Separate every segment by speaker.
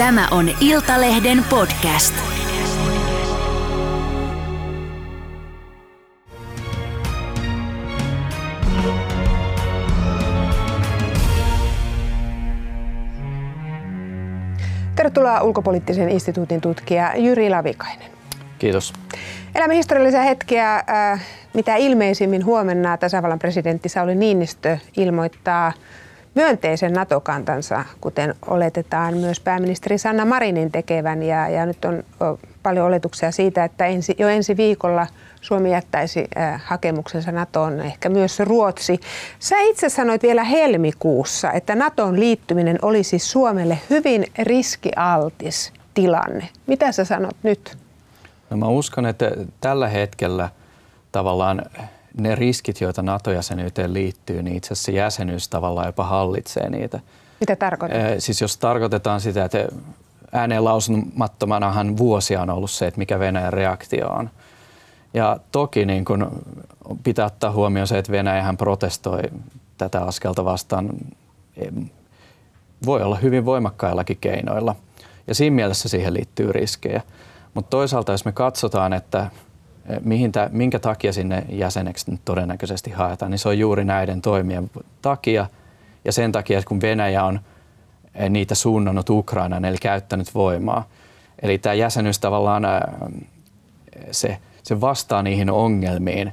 Speaker 1: Tämä on Iltalehden podcast.
Speaker 2: Tervetuloa ulkopoliittisen instituutin tutkija Jyri Lavikainen.
Speaker 3: Kiitos.
Speaker 2: Elämme historiallisia hetkiä. Äh, mitä ilmeisimmin huomenna tasavallan presidentti Sauli Niinistö ilmoittaa myönteisen NATO-kantansa, kuten oletetaan myös pääministeri Sanna Marinin tekevän. Ja, ja nyt on paljon oletuksia siitä, että ensi, jo ensi viikolla Suomi jättäisi äh, hakemuksensa NATOon, ehkä myös Ruotsi. Sä itse sanoit vielä helmikuussa, että NATOon liittyminen olisi Suomelle hyvin riskialtis tilanne. Mitä sä sanot nyt?
Speaker 3: No mä uskon, että tällä hetkellä tavallaan ne riskit, joita NATO-jäsenyyteen liittyy, niin itse asiassa jäsenyys tavallaan jopa hallitsee niitä.
Speaker 2: Mitä tarkoitat?
Speaker 3: Siis jos tarkoitetaan sitä, että ääneen lausumattomanahan vuosia on ollut se, että mikä Venäjän reaktio on. Ja toki niin kun pitää ottaa huomioon se, että Venäjähän protestoi tätä askelta vastaan. Voi olla hyvin voimakkaillakin keinoilla. Ja siinä mielessä siihen liittyy riskejä. Mutta toisaalta jos me katsotaan, että mihin tä, minkä takia sinne jäseneksi nyt todennäköisesti haetaan, niin se on juuri näiden toimien takia ja sen takia, että kun Venäjä on eh, niitä suunnannut Ukrainaan, eli käyttänyt voimaa. Eli tämä jäsenyys tavallaan eh, se, se vastaa niihin ongelmiin,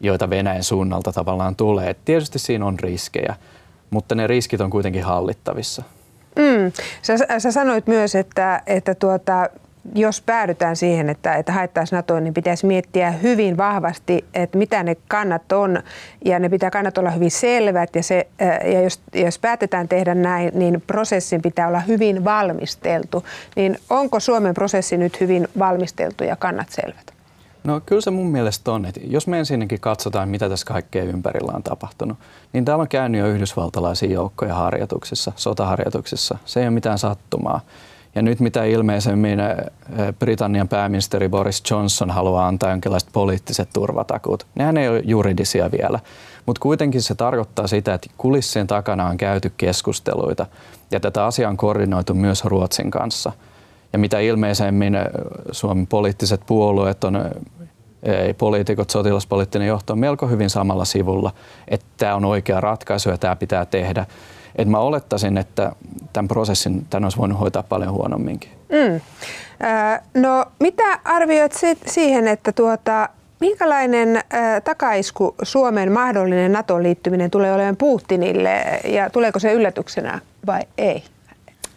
Speaker 3: joita Venäjän suunnalta tavallaan tulee. Et tietysti siinä on riskejä, mutta ne riskit on kuitenkin hallittavissa.
Speaker 2: Mm. Sä, sä sanoit myös, että, että tuota, jos päädytään siihen, että, että haettaisiin NATOon, niin pitäisi miettiä hyvin vahvasti, että mitä ne kannat on. Ja ne pitää kannat olla hyvin selvät. Ja, se, ja jos, jos päätetään tehdä näin, niin prosessin pitää olla hyvin valmisteltu. Niin onko Suomen prosessi nyt hyvin valmisteltu ja kannat selvät?
Speaker 3: No kyllä se mun mielestä on. Että jos me ensinnäkin katsotaan, mitä tässä kaikkea ympärillä on tapahtunut, niin täällä on käynyt jo yhdysvaltalaisia joukkoja harjoituksissa, sotaharjoituksissa. Se ei ole mitään sattumaa. Ja nyt mitä ilmeisemmin eh, Britannian pääministeri Boris Johnson haluaa antaa jonkinlaiset poliittiset turvatakut. Nehän ei ole juridisia vielä, mutta kuitenkin se tarkoittaa sitä, että kulissien takana on käyty keskusteluita ja tätä asiaa on koordinoitu myös Ruotsin kanssa. Ja mitä ilmeisemmin eh, Suomen poliittiset puolueet on eh, poliitikot, sotilaspoliittinen johto on melko hyvin samalla sivulla, että tämä on oikea ratkaisu ja tämä pitää tehdä. Et mä olettaisin, että tämän prosessin tämän olisi voinut hoitaa paljon huonomminkin. Mm.
Speaker 2: no mitä arvioit siihen, että tuota, minkälainen takaisku Suomen mahdollinen NATO-liittyminen tulee olemaan Putinille ja tuleeko se yllätyksenä vai ei?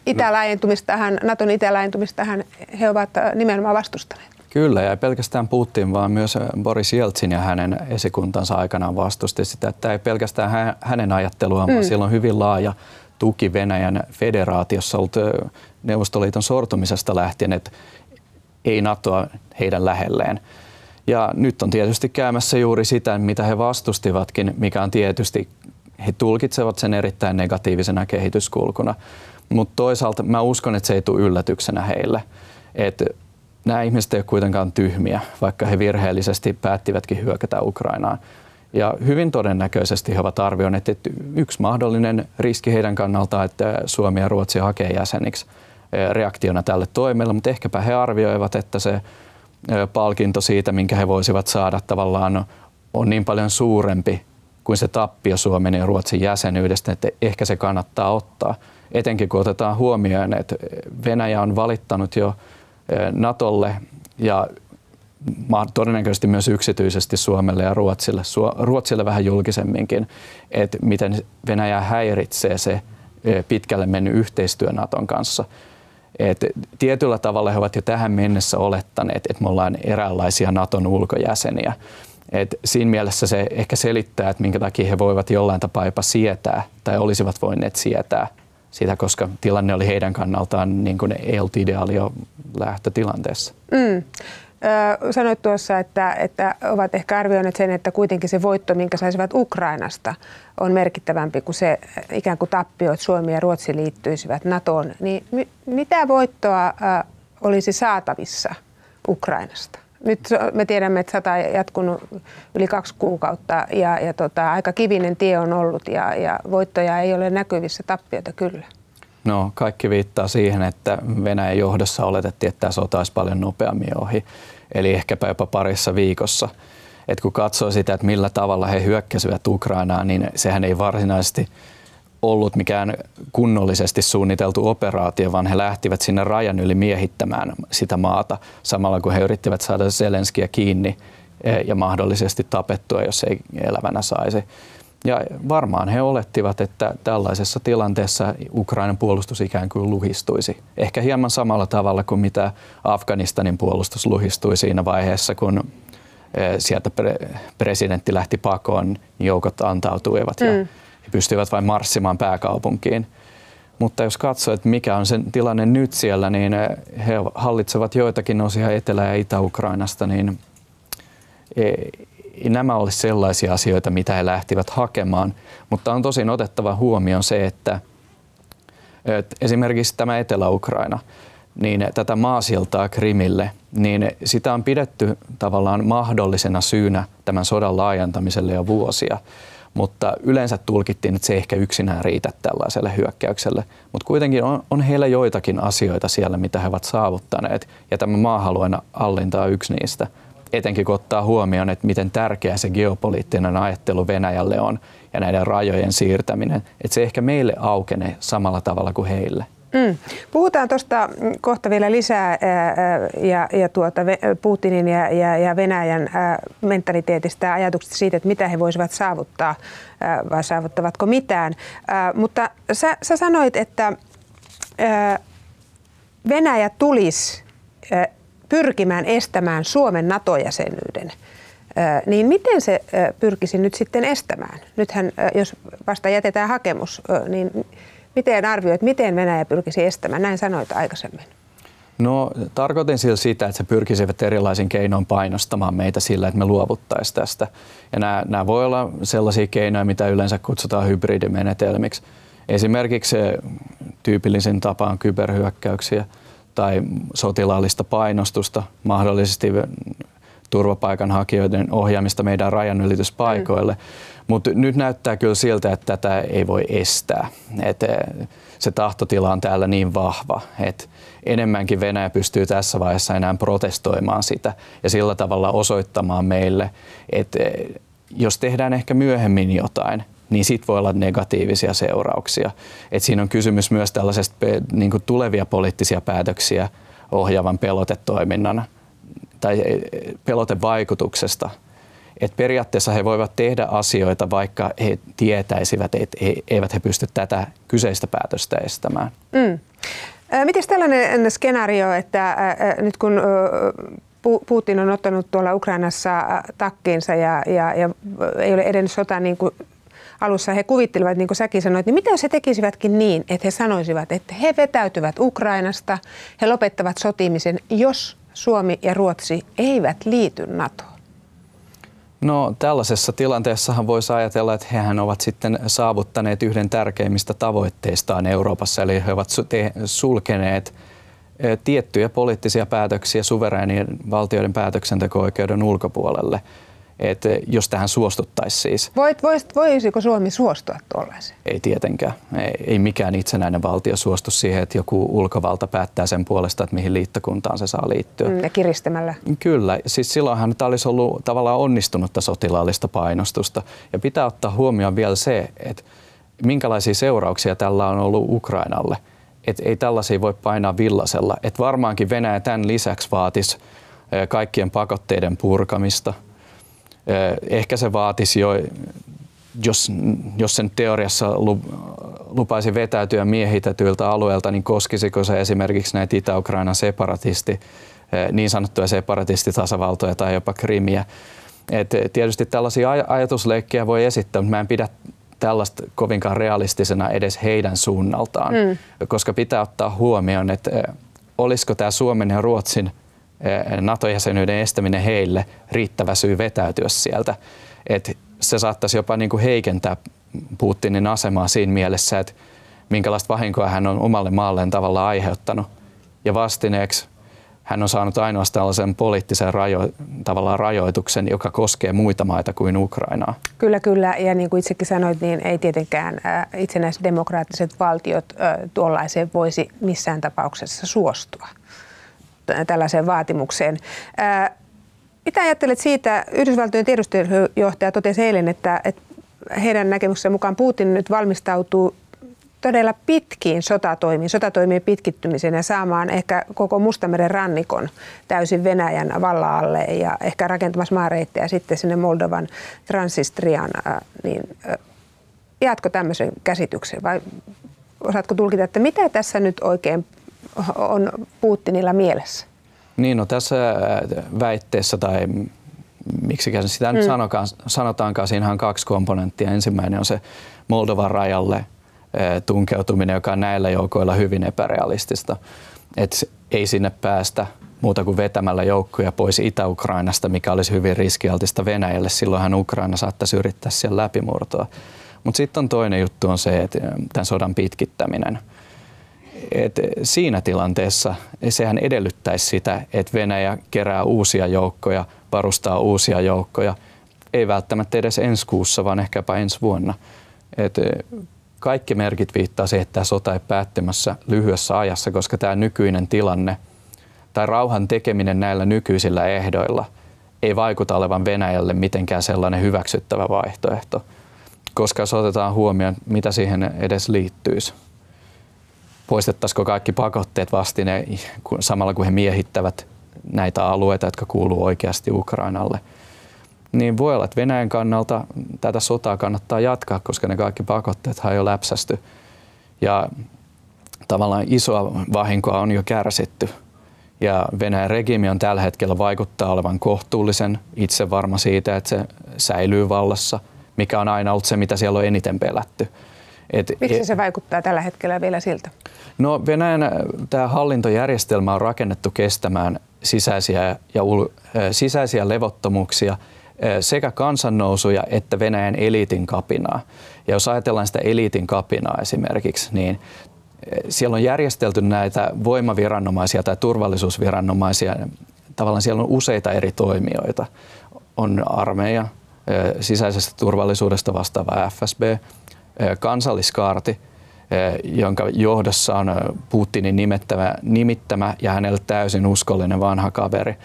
Speaker 2: Itälaajentumistahan, Naton itälaajentumistahan he ovat nimenomaan vastustaneet.
Speaker 3: Kyllä, ja ei pelkästään Putin, vaan myös Boris Jeltsin ja hänen esikuntansa aikanaan vastusti sitä, että ei pelkästään hänen ajatteluaan, mm. vaan siellä on hyvin laaja tuki Venäjän federaatiossa ollut Neuvostoliiton sortumisesta lähtien, että ei NATOa heidän lähelleen. Ja nyt on tietysti käymässä juuri sitä, mitä he vastustivatkin, mikä on tietysti, he tulkitsevat sen erittäin negatiivisena kehityskulkuna. Mutta toisaalta mä uskon, että se ei tule yllätyksenä heille. Että nämä ihmiset eivät ole kuitenkaan tyhmiä, vaikka he virheellisesti päättivätkin hyökätä Ukrainaan. Ja hyvin todennäköisesti he ovat arvioineet, että yksi mahdollinen riski heidän kannaltaan, että Suomi ja Ruotsi hakee jäseniksi eh, reaktiona tälle toimelle, mutta ehkäpä he arvioivat, että se eh, palkinto siitä, minkä he voisivat saada tavallaan on niin paljon suurempi kuin se tappio Suomen ja Ruotsin jäsenyydestä, että ehkä se kannattaa ottaa. Etenkin kun otetaan huomioon, että Venäjä on valittanut jo Natolle ja todennäköisesti myös yksityisesti Suomelle ja Ruotsille, Ruotsille vähän julkisemminkin, että miten Venäjä häiritsee se pitkälle mennyt yhteistyö Naton kanssa. Et tietyllä tavalla he ovat jo tähän mennessä olettaneet, että me ollaan eräänlaisia Naton ulkojäseniä. Et siinä mielessä se ehkä selittää, että minkä takia he voivat jollain tapaa jopa sietää tai olisivat voineet sietää sitä, koska tilanne oli heidän kannaltaan niin kuin ei ollut ideaalia lähtötilanteessa. Mm.
Speaker 2: sanoit tuossa, että, että ovat ehkä arvioineet sen, että kuitenkin se voitto, minkä saisivat Ukrainasta, on merkittävämpi kuin se ikään kuin tappio, että Suomi ja Ruotsi liittyisivät NATOon. Niin mitä voittoa olisi saatavissa Ukrainasta? Nyt me tiedämme, että sata on jatkunut yli kaksi kuukautta ja, ja tota, aika kivinen tie on ollut ja, ja voittoja ei ole näkyvissä, tappiota kyllä.
Speaker 3: No kaikki viittaa siihen, että Venäjän johdossa oletettiin, että tämä sota olisi paljon nopeammin ohi, eli ehkäpä jopa parissa viikossa. Et kun katsoo sitä, että millä tavalla he hyökkäsivät Ukrainaan, niin sehän ei varsinaisesti ollut mikään kunnollisesti suunniteltu operaatio, vaan he lähtivät sinne rajan yli miehittämään sitä maata samalla kun he yrittivät saada Zelenskiä kiinni e, ja mahdollisesti tapettua, jos ei elävänä saisi. Ja varmaan he olettivat, että tällaisessa tilanteessa Ukrainan puolustus ikään kuin luhistuisi. Ehkä hieman samalla tavalla kuin mitä Afganistanin puolustus luhistui siinä vaiheessa, kun e, sieltä presidentti lähti pakoon, niin joukot antautuivat mm. ja he pystyivät vain marssimaan pääkaupunkiin. Mutta jos katsoo, että mikä on sen tilanne nyt siellä, niin e, he hallitsevat joitakin osia Etelä- ja Itä-Ukrainasta, niin e, nämä olisi sellaisia asioita, mitä he lähtivät hakemaan, mutta on tosin otettava huomioon se, että, että esimerkiksi tämä Etelä-Ukraina, niin tätä maasiltaa Krimille, niin sitä on pidetty tavallaan mahdollisena syynä tämän sodan laajentamiselle jo vuosia. Mutta yleensä tulkittiin, että se ei ehkä yksinään riitä tällaiselle hyökkäykselle. Mutta kuitenkin on, on heillä joitakin asioita siellä, mitä he ovat saavuttaneet. Ja tämä maahalueen allinta on yksi niistä – etenkin kun ottaa huomioon, että miten tärkeä se geopoliittinen ajattelu Venäjälle on ja näiden rajojen siirtäminen, että se ehkä meille aukenee samalla tavalla kuin heille. Mm.
Speaker 2: Puhutaan tuosta kohta vielä lisää ja, ja tuota Putinin ja, ja, ja Venäjän mentaliteetistä ja ajatuksista siitä, että mitä he voisivat saavuttaa vai saavuttavatko mitään. Mutta sä, sä sanoit, että Venäjä tulisi pyrkimään estämään Suomen NATO-jäsenyyden, niin miten se pyrkisi nyt sitten estämään? Nythän, jos vasta jätetään hakemus, niin miten arvioit, miten Venäjä pyrkisi estämään? Näin sanoit aikaisemmin.
Speaker 3: No tarkoitin sillä sitä, että se pyrkisivät erilaisin keinoin painostamaan meitä sillä, että me luovuttaisiin tästä. Ja nämä, nämä voi olla sellaisia keinoja, mitä yleensä kutsutaan hybridimenetelmiksi. Esimerkiksi tyypillisin tapa on kyberhyökkäyksiä – tai sotilaallista painostusta, mahdollisesti turvapaikanhakijoiden ohjaamista meidän rajanylityspaikoille. Mm. Mutta nyt näyttää kyllä siltä, että tätä ei voi estää. Et eh, se tahtotila on täällä niin vahva, että enemmänkin Venäjä pystyy tässä vaiheessa enää protestoimaan sitä ja sillä tavalla osoittamaan meille, että eh, jos tehdään ehkä myöhemmin jotain, niin sit voi olla negatiivisia seurauksia. Et siinä on kysymys myös tällaisesta niin kuin tulevia poliittisia päätöksiä ohjaavan pelotetoiminnan tai e, pelotevaikutuksesta. Et periaatteessa he voivat tehdä asioita, vaikka he tietäisivät, että he, eivät he pysty tätä kyseistä päätöstä estämään. Mm.
Speaker 2: Miten tällainen skenaario, että nyt kun Putin on ottanut tuolla Ukrainassa takkiinsa ja, ja, ja ei ole edennyt sota niin kuin alussa he kuvittelivat, niin kuin säkin sanoit, niin mitä jos he tekisivätkin niin, että he sanoisivat, että he vetäytyvät Ukrainasta, he lopettavat sotimisen, jos Suomi ja Ruotsi eivät liity NATOon?
Speaker 3: No tällaisessa tilanteessahan voisi ajatella, että hehän ovat sitten saavuttaneet yhden tärkeimmistä tavoitteistaan Euroopassa, eli he ovat sulkeneet eh, tiettyjä poliittisia päätöksiä suvereenien valtioiden päätöksenteko-oikeuden ulkopuolelle että jos tähän suostuttaisiin siis.
Speaker 2: Voit, voisit, voisiko Suomi suostua tuollaiseen?
Speaker 3: Ei tietenkään. Ei, ei mikään itsenäinen valtio suostu siihen, että joku ulkovalta päättää sen puolesta, että mihin liittokuntaan se saa liittyä. Mm,
Speaker 2: ja kiristämällä.
Speaker 3: Kyllä. Siis silloinhan tämä olisi ollut tavallaan onnistunutta sotilaallista painostusta. Ja pitää ottaa huomioon vielä se, että minkälaisia seurauksia tällä on ollut Ukrainalle. Että ei tällaisia voi painaa villasella. Että varmaankin Venäjä tämän lisäksi vaatisi kaikkien pakotteiden purkamista – Ehkä se vaatisi jo, jos, jos sen teoriassa lupaisi vetäytyä miehitetyiltä alueilta, niin koskisiko se esimerkiksi näitä Itä-Ukrainan separatisti, niin sanottuja separatistitasavaltoja tai jopa Krimiä. Et tietysti tällaisia ajatusleikkejä voi esittää, mutta mä en pidä tällaista kovinkaan realistisena edes heidän suunnaltaan, mm. koska pitää ottaa huomioon, että olisiko tämä Suomen ja Ruotsin – Eh, NATO-jäsenyyden estäminen heille riittävä syy vetäytyä sieltä. Et se saattaisi jopa niin kuin heikentää Putinin asemaa siinä mielessä, että minkälaista vahinkoa hän on omalle maalleen tavalla aiheuttanut. Ja vastineeksi hän on saanut ainoastaan tällaisen poliittisen rajo, tavallaan rajoituksen, joka koskee muita maita kuin Ukrainaa.
Speaker 2: Kyllä, kyllä. Ja niin kuin itsekin sanoit, niin ei tietenkään itsenäiset demokraattiset valtiot tuollaiseen voisi missään tapauksessa suostua tällaiseen vaatimukseen. Mitä ajattelet siitä? Yhdysvaltojen tiedustelujohtaja totesi eilen, että, että heidän näkemyksensä mukaan Putin nyt valmistautuu todella pitkiin sotatoimiin, sotatoimien pitkittymiseen ja saamaan ehkä koko Mustameren rannikon täysin Venäjän valla alle ja ehkä rakentamassa maareittejä sitten sinne Moldovan Transistrian. Niin, jatko tämmöisen käsityksen vai osaatko tulkita, että mitä tässä nyt oikein on Putinilla mielessä?
Speaker 3: Niin, no tässä väitteessä tai miksi sitä nyt mm. sanotaan, sanotaankaan, siinä on kaksi komponenttia. Ensimmäinen on se Moldovan rajalle – tunkeutuminen, joka on näillä joukoilla hyvin epärealistista. Et ei sinne päästä muuta kuin vetämällä joukkoja pois Itä-Ukrainasta, mikä olisi hyvin riskialtista Venäjälle. Silloinhan Ukraina saattaisi yrittää siellä läpimurtoa. Mutta sitten on toinen juttu on se, että tämän sodan pitkittäminen. Et siinä tilanteessa sehän edellyttäisi sitä, että Venäjä kerää uusia joukkoja, varustaa uusia joukkoja. Ei välttämättä edes ensi kuussa, vaan ehkäpä ensi vuonna. Et kaikki merkit viittaa siihen, että tämä sota ei päättymässä lyhyessä ajassa, koska tämä nykyinen tilanne tai rauhan tekeminen näillä nykyisillä ehdoilla ei vaikuta olevan Venäjälle mitenkään sellainen hyväksyttävä vaihtoehto, koska jos otetaan huomioon, mitä siihen edes liittyisi. Poistettaisiko kaikki pakotteet vastine samalla kun he miehittävät näitä alueita, jotka kuuluu oikeasti Ukrainalle – niin voi olla, että Venäjän kannalta tätä sotaa kannattaa jatkaa, koska ne kaikki pakotteet on jo läpsästy. Ja tavallaan isoa vahinkoa on jo kärsitty. Ja Venäjän regimi on tällä hetkellä vaikuttaa olevan kohtuullisen itsevarma siitä, että se säilyy vallassa, mikä on aina ollut se, mitä siellä on eniten pelätty.
Speaker 2: Et, Miksi se vaikuttaa tällä hetkellä vielä siltä?
Speaker 3: No Venäjän tämä hallintojärjestelmä on rakennettu kestämään sisäisiä, ja ul, sisäisiä levottomuuksia – sekä kansannousuja että Venäjän eliitin kapinaa. Ja jos ajatellaan sitä eliitin kapinaa esimerkiksi, niin siellä on järjestelty näitä voimaviranomaisia tai turvallisuusviranomaisia. Tavallaan siellä on useita eri toimijoita. On armeija, sisäisestä turvallisuudesta vastaava FSB, kansalliskaarti, jonka johdossa on Putinin nimittämä, nimittämä ja hänelle täysin uskollinen vanha kaveri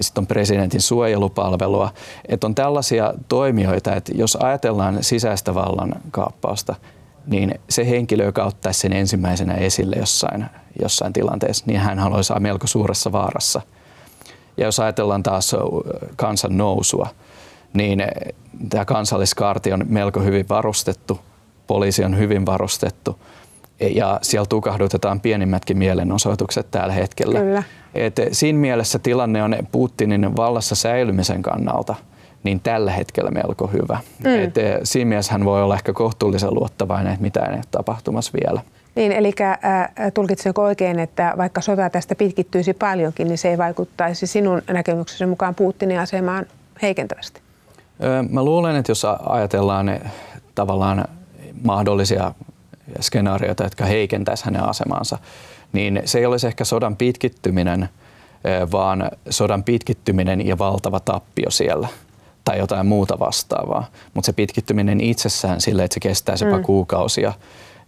Speaker 3: sitten on presidentin suojelupalvelua. Että on tällaisia toimijoita, että jos ajatellaan sisäistä vallan kaappausta, niin se henkilö, joka ottaisi sen ensimmäisenä esille jossain, jossain tilanteessa, niin hän olisi melko suuressa vaarassa. Ja jos ajatellaan taas kansan nousua, niin tämä kansalliskaarti on melko hyvin varustettu, poliisi on hyvin varustettu ja siellä tukahdutetaan pienimmätkin mielenosoitukset tällä hetkellä.
Speaker 2: Kyllä.
Speaker 3: Et siinä mielessä tilanne on Putinin vallassa säilymisen kannalta niin tällä hetkellä melko hyvä. Mm. Et siinä mielessä hän voi olla ehkä kohtuullisen luottavainen, että mitään ei ole tapahtumassa vielä.
Speaker 2: Niin, eli äh, tulkitsenko oikein, että vaikka sota tästä pitkittyisi paljonkin, niin se ei vaikuttaisi sinun näkemyksesi mukaan Putinin asemaan heikentävästi?
Speaker 3: Mä luulen, että jos ajatellaan eh, tavallaan mahdollisia skenaarioita, jotka heikentäisivät hänen asemansa, niin se ei olisi ehkä sodan pitkittyminen, vaan sodan pitkittyminen ja valtava tappio siellä tai jotain muuta vastaavaa. Mutta se pitkittyminen itsessään sille, että se kestää jopa mm. kuukausia,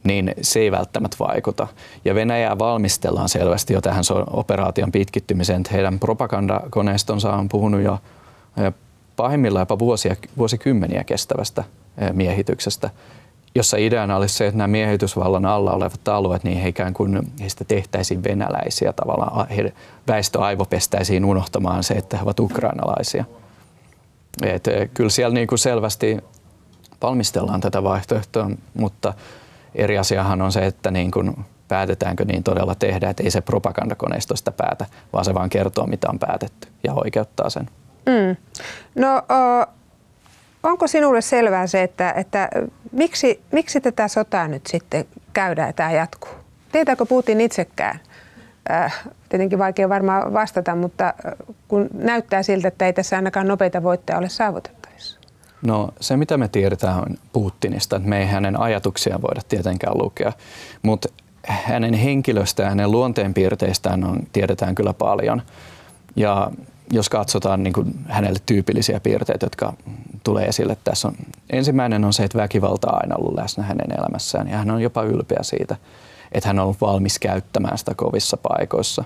Speaker 3: niin se ei välttämättä vaikuta. Ja Venäjää valmistellaan selvästi jo tähän operaation pitkittymiseen. Heidän propagandakoneistonsa on puhunut jo pahimmillaan jopa vuosia, vuosikymmeniä kestävästä miehityksestä jossa ideana olisi se, että nämä miehitysvallan alla olevat alueet, niin he ikään kuin heistä tehtäisiin venäläisiä tavallaan. He, väestö aivopestäisiin unohtamaan se, että he ovat ukrainalaisia. Et, eh, kyllä siellä niin kuin selvästi valmistellaan tätä vaihtoehtoa, mutta eri asiahan on se, että niin kuin päätetäänkö niin todella tehdä, että ei se propagandakoneisto sitä päätä, vaan se vaan kertoo, mitä on päätetty ja oikeuttaa sen.
Speaker 2: Mm. No, uh onko sinulle selvää se, että, että miksi, miksi tätä sotaa nyt sitten käydään ja tämä jatkuu? Tietääkö Putin itsekään? Äh, tietenkin vaikea varmaan vastata, mutta äh, kun näyttää siltä, että ei tässä ainakaan nopeita voittoja ole saavutettavissa.
Speaker 3: No se, mitä me tiedetään on Putinista, että me ei hänen ajatuksiaan voida tietenkään lukea, mutta hänen henkilöstään, hänen luonteenpiirteistään on, tiedetään kyllä paljon. Ja jos katsotaan niin kuin hänelle tyypillisiä piirteitä, jotka tulee esille tässä, on, ensimmäinen on se, että väkivalta on aina ollut läsnä hänen elämässään ja hän on jopa ylpeä siitä, että hän on ollut valmis käyttämään sitä kovissa paikoissa.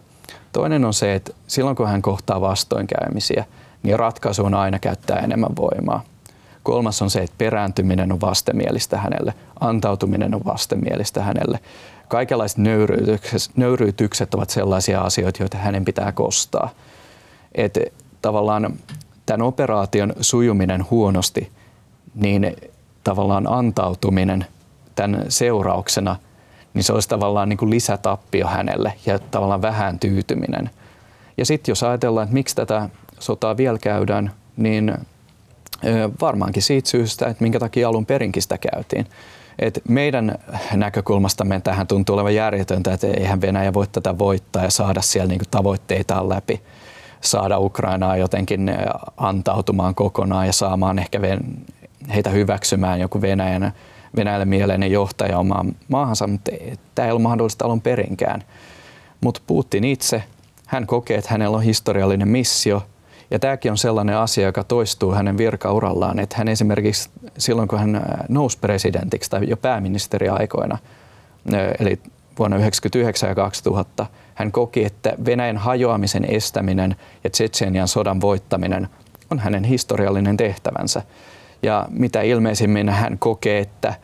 Speaker 3: Toinen on se, että silloin kun hän kohtaa vastoinkäymisiä, niin ratkaisu on aina käyttää enemmän voimaa. Kolmas on se, että perääntyminen on vastenmielistä hänelle, antautuminen on vastenmielistä hänelle. Kaikenlaiset nöyryytykset, nöyryytykset ovat sellaisia asioita, joita hänen pitää kostaa. Että tavallaan tämän operaation sujuminen huonosti, niin tavallaan antautuminen tämän seurauksena, niin se olisi tavallaan niin kuin lisätappio hänelle ja tavallaan vähän tyytyminen. Ja sitten jos ajatellaan, että miksi tätä sotaa vielä käydään, niin varmaankin siitä syystä, että minkä takia alun perinkin sitä käytiin. Et meidän näkökulmastamme tähän tuntuu olevan järjetöntä, että eihän Venäjä voi tätä voittaa ja saada siellä niinku tavoitteitaan läpi saada Ukrainaa jotenkin antautumaan kokonaan ja saamaan ehkä heitä hyväksymään joku Venäjän, Venäjälle mieleinen johtaja omaan maahansa, mutta tämä ei ole mahdollista alun perinkään. Mutta Putin itse, hän kokee, että hänellä on historiallinen missio – ja tämäkin on sellainen asia, joka toistuu hänen virkaurallaan, että hän esimerkiksi silloin, kun hän nousi presidentiksi tai jo pääministeriaikoina, eli vuonna 1999 ja 2000, hän koki, että Venäjän hajoamisen estäminen ja Tsetsenian sodan voittaminen on hänen historiallinen tehtävänsä. Ja mitä ilmeisimmin hän kokee, että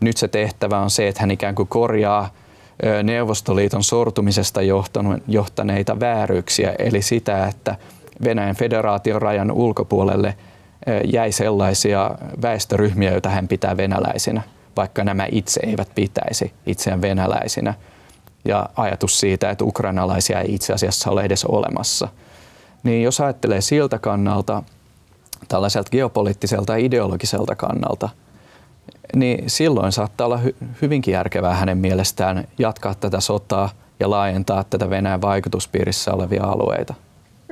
Speaker 3: nyt se tehtävä on se, että hän ikään kuin korjaa Neuvostoliiton sortumisesta johtaneita vääryyksiä, eli sitä, että Venäjän federaation rajan ulkopuolelle jäi sellaisia väestöryhmiä, joita hän pitää venäläisinä, vaikka nämä itse eivät pitäisi itseään venäläisinä. Ja ajatus siitä, että ukrainalaisia ei itse asiassa ole edes olemassa. Niin jos ajattelee siltä kannalta, tällaiselta geopoliittiselta ja ideologiselta kannalta, niin silloin saattaa olla hy- hyvinkin järkevää hänen mielestään jatkaa tätä sotaa ja laajentaa tätä Venäjän vaikutuspiirissä olevia alueita.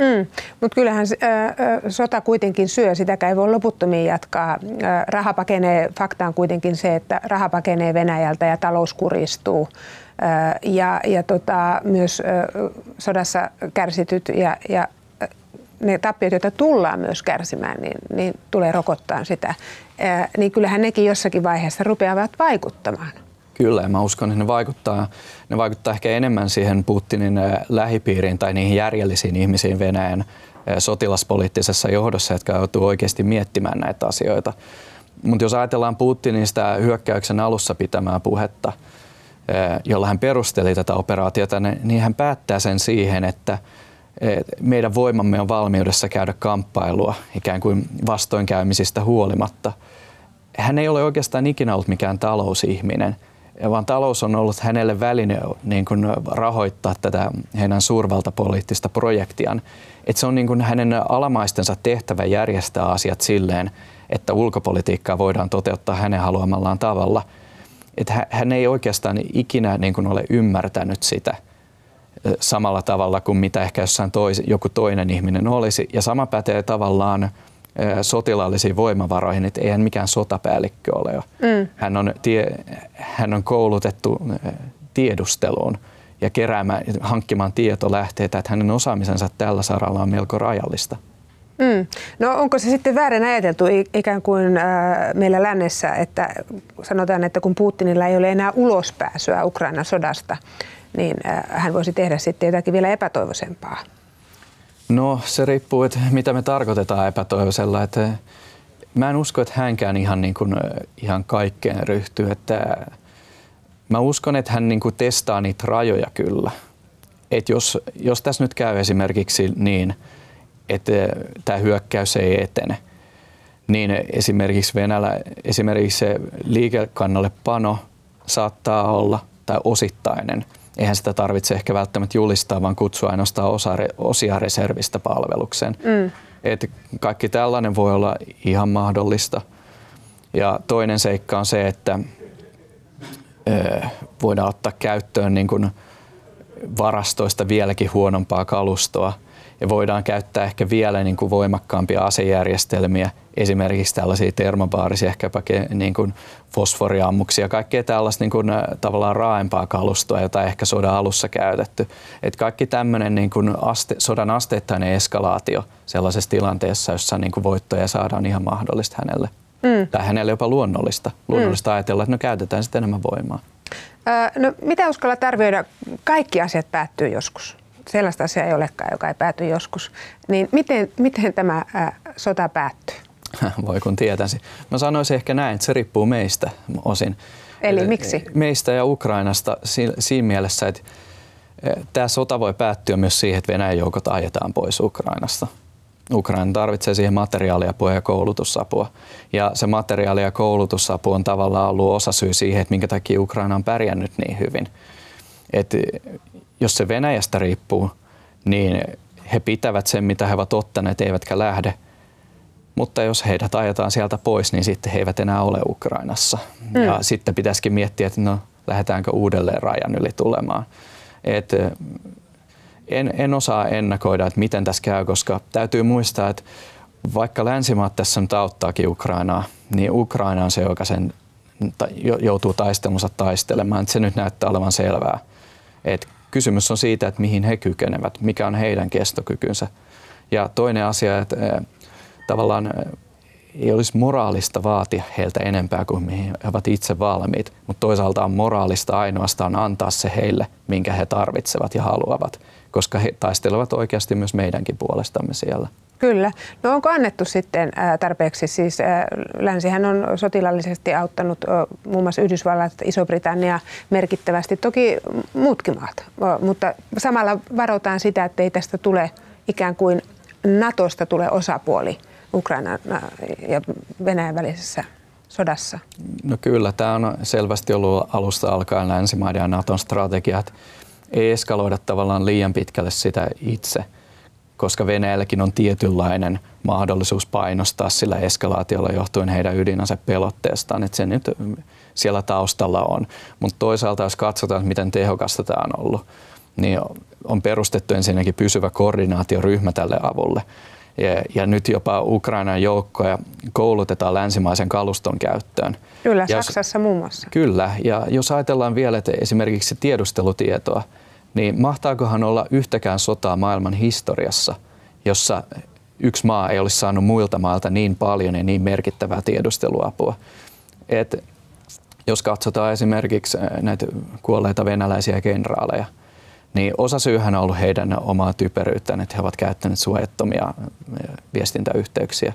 Speaker 2: Mm, mutta kyllähän äh, sota kuitenkin syö, sitäkään ei voi loputtomiin jatkaa. Äh, raha pakenee, fakta on kuitenkin se, että raha pakenee Venäjältä ja talous kuristuu. Ja ja tota, myös sodassa kärsityt ja, ja ne tappiot, joita tullaan myös kärsimään, niin, niin tulee rokottaa sitä. Niin kyllähän nekin jossakin vaiheessa rupeavat vaikuttamaan.
Speaker 3: Kyllä, ja mä uskon, että ne vaikuttaa, ne vaikuttaa ehkä enemmän siihen Putinin äh, lähipiiriin tai niihin järjellisiin ihmisiin Venäjän sotilaspoliittisessa johdossa, jotka joutuu oikeasti miettimään näitä asioita. Mutta jos ajatellaan Putinin sitä hyökkäyksen alussa pitämää puhetta, jolla hän perusteli tätä operaatiota, niin hän päättää sen siihen, että meidän voimamme on valmiudessa käydä kamppailua ikään kuin vastoinkäymisistä huolimatta. Hän ei ole oikeastaan ikinä ollut mikään talousihminen – vaan talous on ollut hänelle väline niin kuin rahoittaa tätä heidän suurvaltapoliittista projektiaan. Et se on niin kuin hänen alamaistensa tehtävä järjestää asiat silleen, että ulkopolitiikkaa voidaan toteuttaa hänen haluamallaan tavalla. Et hän ei oikeastaan ikinä niin kuin ole ymmärtänyt sitä samalla tavalla kuin mitä ehkä jossain tois, joku toinen ihminen olisi. Ja sama pätee tavallaan sotilaallisiin voimavaroihin, että eihän mikään sotapäällikkö ole. Mm. Hän, on tie, hän on koulutettu tiedusteluun ja keräämään, hankkimaan tietolähteitä, että hänen osaamisensa tällä saralla on melko rajallista.
Speaker 2: Mm. No onko se sitten väärin ajateltu ikään kuin äh, meillä lännessä, että sanotaan, että kun Putinilla ei ole enää ulospääsyä Ukrainan sodasta, niin äh, hän voisi tehdä sitten jotakin vielä epätoivoisempaa?
Speaker 3: No se riippuu, että mitä me tarkoitetaan epätoivoisella. Että mä en usko, että hänkään ihan, niin kuin, ihan kaikkeen ryhtyy. Että mä uskon, että hän niin kuin testaa niitä rajoja kyllä. Että jos, jos tässä nyt käy esimerkiksi niin, että tämä hyökkäys ei etene, niin esimerkiksi Venäjä, esimerkiksi se liikekannalle pano saattaa olla, tai osittainen – eihän sitä tarvitse ehkä välttämättä julistaa, vaan kutsua ainoastaan osa, osia reservistä palvelukseen. Mm. Et kaikki tällainen voi olla ihan mahdollista. Ja toinen seikka on se, että ö, voidaan ottaa käyttöön niin kun varastoista vieläkin huonompaa kalustoa ja voidaan käyttää ehkä vielä niin kuin voimakkaampia asejärjestelmiä, esimerkiksi tällaisia termobaarisia, ehkäpä niin kuin fosforiammuksia, kaikkea tällaista niin kuin, tavallaan raaempaa kalustoa, jota ehkä sodan alussa käytetty. Et kaikki tämmöinen niin kuin aste, sodan asteittainen eskalaatio sellaisessa tilanteessa, jossa niin kuin voittoja saadaan ihan mahdollista hänelle. Mm. Tai hänelle jopa luonnollista. Luonnollista mm. ajatella, että no käytetään sitten enemmän voimaa.
Speaker 2: Öö, no mitä uskallat arvioida? Kaikki asiat päättyy joskus sellaista asiaa ei olekaan, joka ei pääty joskus. Niin miten, miten tämä ää, sota päättyy?
Speaker 3: Voi kun tietäisi. Mä sanoisin ehkä näin, että se riippuu meistä osin.
Speaker 2: Eli miksi?
Speaker 3: Meistä ja Ukrainasta siinä mielessä, että tämä sota voi päättyä myös siihen, että Venäjän joukot ajetaan pois Ukrainasta. Ukraina tarvitsee siihen materiaaliapua ja koulutusapua. Ja se materiaali- ja koulutusapu on tavallaan ollut osa syy siihen, että minkä takia Ukraina on pärjännyt niin hyvin. Et jos se Venäjästä riippuu, niin he pitävät sen, mitä he ovat ottaneet, eivätkä lähde. Mutta jos heidät ajetaan sieltä pois, niin sitten he eivät enää ole Ukrainassa. Mm. Ja sitten pitäisikin miettiä, että no, lähdetäänkö uudelleen rajan yli tulemaan. Et, en, en osaa ennakoida, että miten tässä käy, koska täytyy muistaa, että vaikka länsimaat tässä nyt auttaakin Ukrainaa, niin Ukraina on se, joka sen joutuu taistelunsa taistelemaan. Se nyt näyttää olevan selvää. Et kysymys on siitä, että mihin he kykenevät, mikä on heidän kestokykynsä. Ja toinen asia, että tavallaan ei olisi moraalista vaatia heiltä enempää kuin mihin he ovat itse valmiit, mutta toisaalta on moraalista ainoastaan antaa se heille, minkä he tarvitsevat ja haluavat, koska he taistelevat oikeasti myös meidänkin puolestamme siellä.
Speaker 2: Kyllä. No onko annettu sitten tarpeeksi? Siis länsihän on sotilallisesti auttanut muun muassa Yhdysvallat, Iso-Britannia merkittävästi, toki muutkin maat, mutta samalla varotaan sitä, että ei tästä tule ikään kuin Natosta tule osapuoli Ukrainan ja Venäjän välisessä sodassa?
Speaker 3: No kyllä, tämä on selvästi ollut alusta alkaen länsimaiden ja Naton strategia, että ei eskaloida tavallaan liian pitkälle sitä itse – koska Venäjälläkin on tietynlainen mahdollisuus painostaa sillä eskalaatiolla johtuen heidän ydinasepelotteestaan, että se nyt siellä taustalla on. Mutta toisaalta jos katsotaan, miten tehokasta tämä on ollut, niin on perustettu ensinnäkin pysyvä koordinaatioryhmä tälle avulle. Ja, ja nyt jopa Ukrainan joukkoja koulutetaan länsimaisen kaluston käyttöön.
Speaker 2: Kyllä, ja Saksassa muun muassa.
Speaker 3: Kyllä, ja jos ajatellaan vielä, että esimerkiksi tiedustelutietoa, niin mahtaakohan olla yhtäkään sotaa maailman historiassa, jossa yksi maa ei olisi saanut muilta mailta niin paljon ja niin merkittävää tiedusteluapua. Et jos katsotaan esimerkiksi äh, näitä kuolleita venäläisiä kenraaleja, niin osa syyhän on ollut heidän omaa typeryyttään, että he ovat käyttäneet suojattomia äh, viestintäyhteyksiä.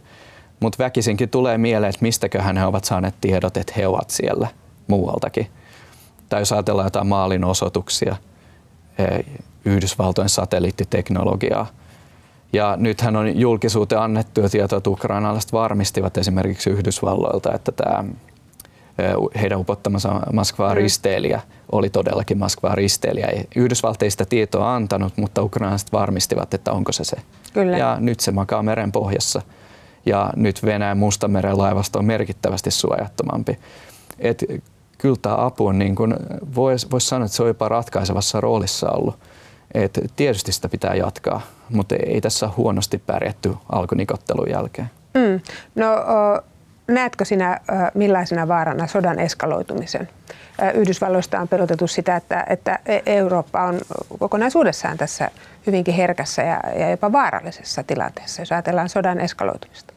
Speaker 3: Mutta väkisinkin tulee mieleen, että mistäköhän he ovat saaneet tiedot, että he ovat siellä muualtakin. Tai jos ajatellaan jotain maalin osoituksia – Yhdysvaltojen satelliittiteknologiaa. Ja nythän on julkisuuteen annettu tietoa, että ukrainalaiset varmistivat esimerkiksi Yhdysvalloilta, että tämä eh, heidän upottamansa Moskvaa mm. risteilijä oli todellakin Moskvaa risteilijä. Yhdysvallat ei sitä tietoa antanut, mutta ukrainalaiset varmistivat, että onko se se.
Speaker 2: Kyllä.
Speaker 3: Ja nyt se makaa meren pohjassa. Ja nyt Venäjän Mustameren laivasto on merkittävästi suojattomampi. Et kyllä tämä apu on, niin kuin, voisi vois sanoa, että se on jopa ratkaisevassa roolissa ollut. Et tietysti sitä pitää jatkaa, mutta ei tässä huonosti pärjätty alkunikottelun jälkeen.
Speaker 2: Mm. No, näetkö sinä millaisena vaarana sodan eskaloitumisen? Yhdysvalloista on pelotettu sitä, että, että e- Eurooppa on kokonaisuudessaan tässä hyvinkin herkässä ja, ja jopa vaarallisessa tilanteessa, jos ajatellaan sodan eskaloitumista.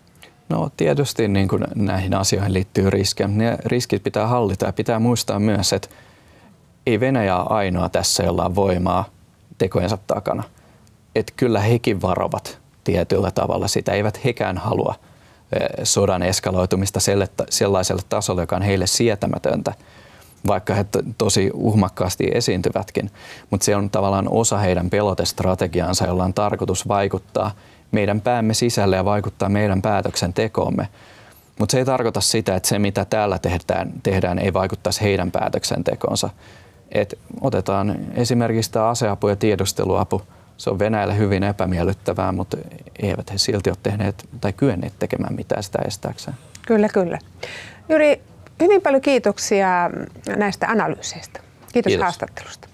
Speaker 3: No tietysti niin kuin näihin asioihin liittyy riskejä. Ne riskit pitää hallita ja pitää muistaa myös, että ei Venäjä ole ainoa tässä, jolla on voimaa tekojensa takana. Että kyllä hekin varovat tietyllä tavalla sitä. Eivät hekään halua sodan eskaloitumista sellaiselle tasolle, joka on heille sietämätöntä, vaikka he tosi uhmakkaasti esiintyvätkin. Mutta se on tavallaan osa heidän pelotestrategiaansa, jolla on tarkoitus vaikuttaa – meidän päämme sisälle ja vaikuttaa meidän päätöksentekoomme. Mutta se ei tarkoita sitä, että se mitä täällä tehdään, tehdään ei vaikuttaisi heidän päätöksentekoonsa. Et otetaan esimerkiksi tämä aseapu ja tiedusteluapu. Se on Venäjälle hyvin epämiellyttävää, mutta eivät he silti ole tehneet tai kyenneet tekemään mitään sitä estääkseen.
Speaker 2: Kyllä, kyllä. Juri, hyvin paljon kiitoksia näistä analyyseistä. Kiitos, Kiitos. haastattelusta.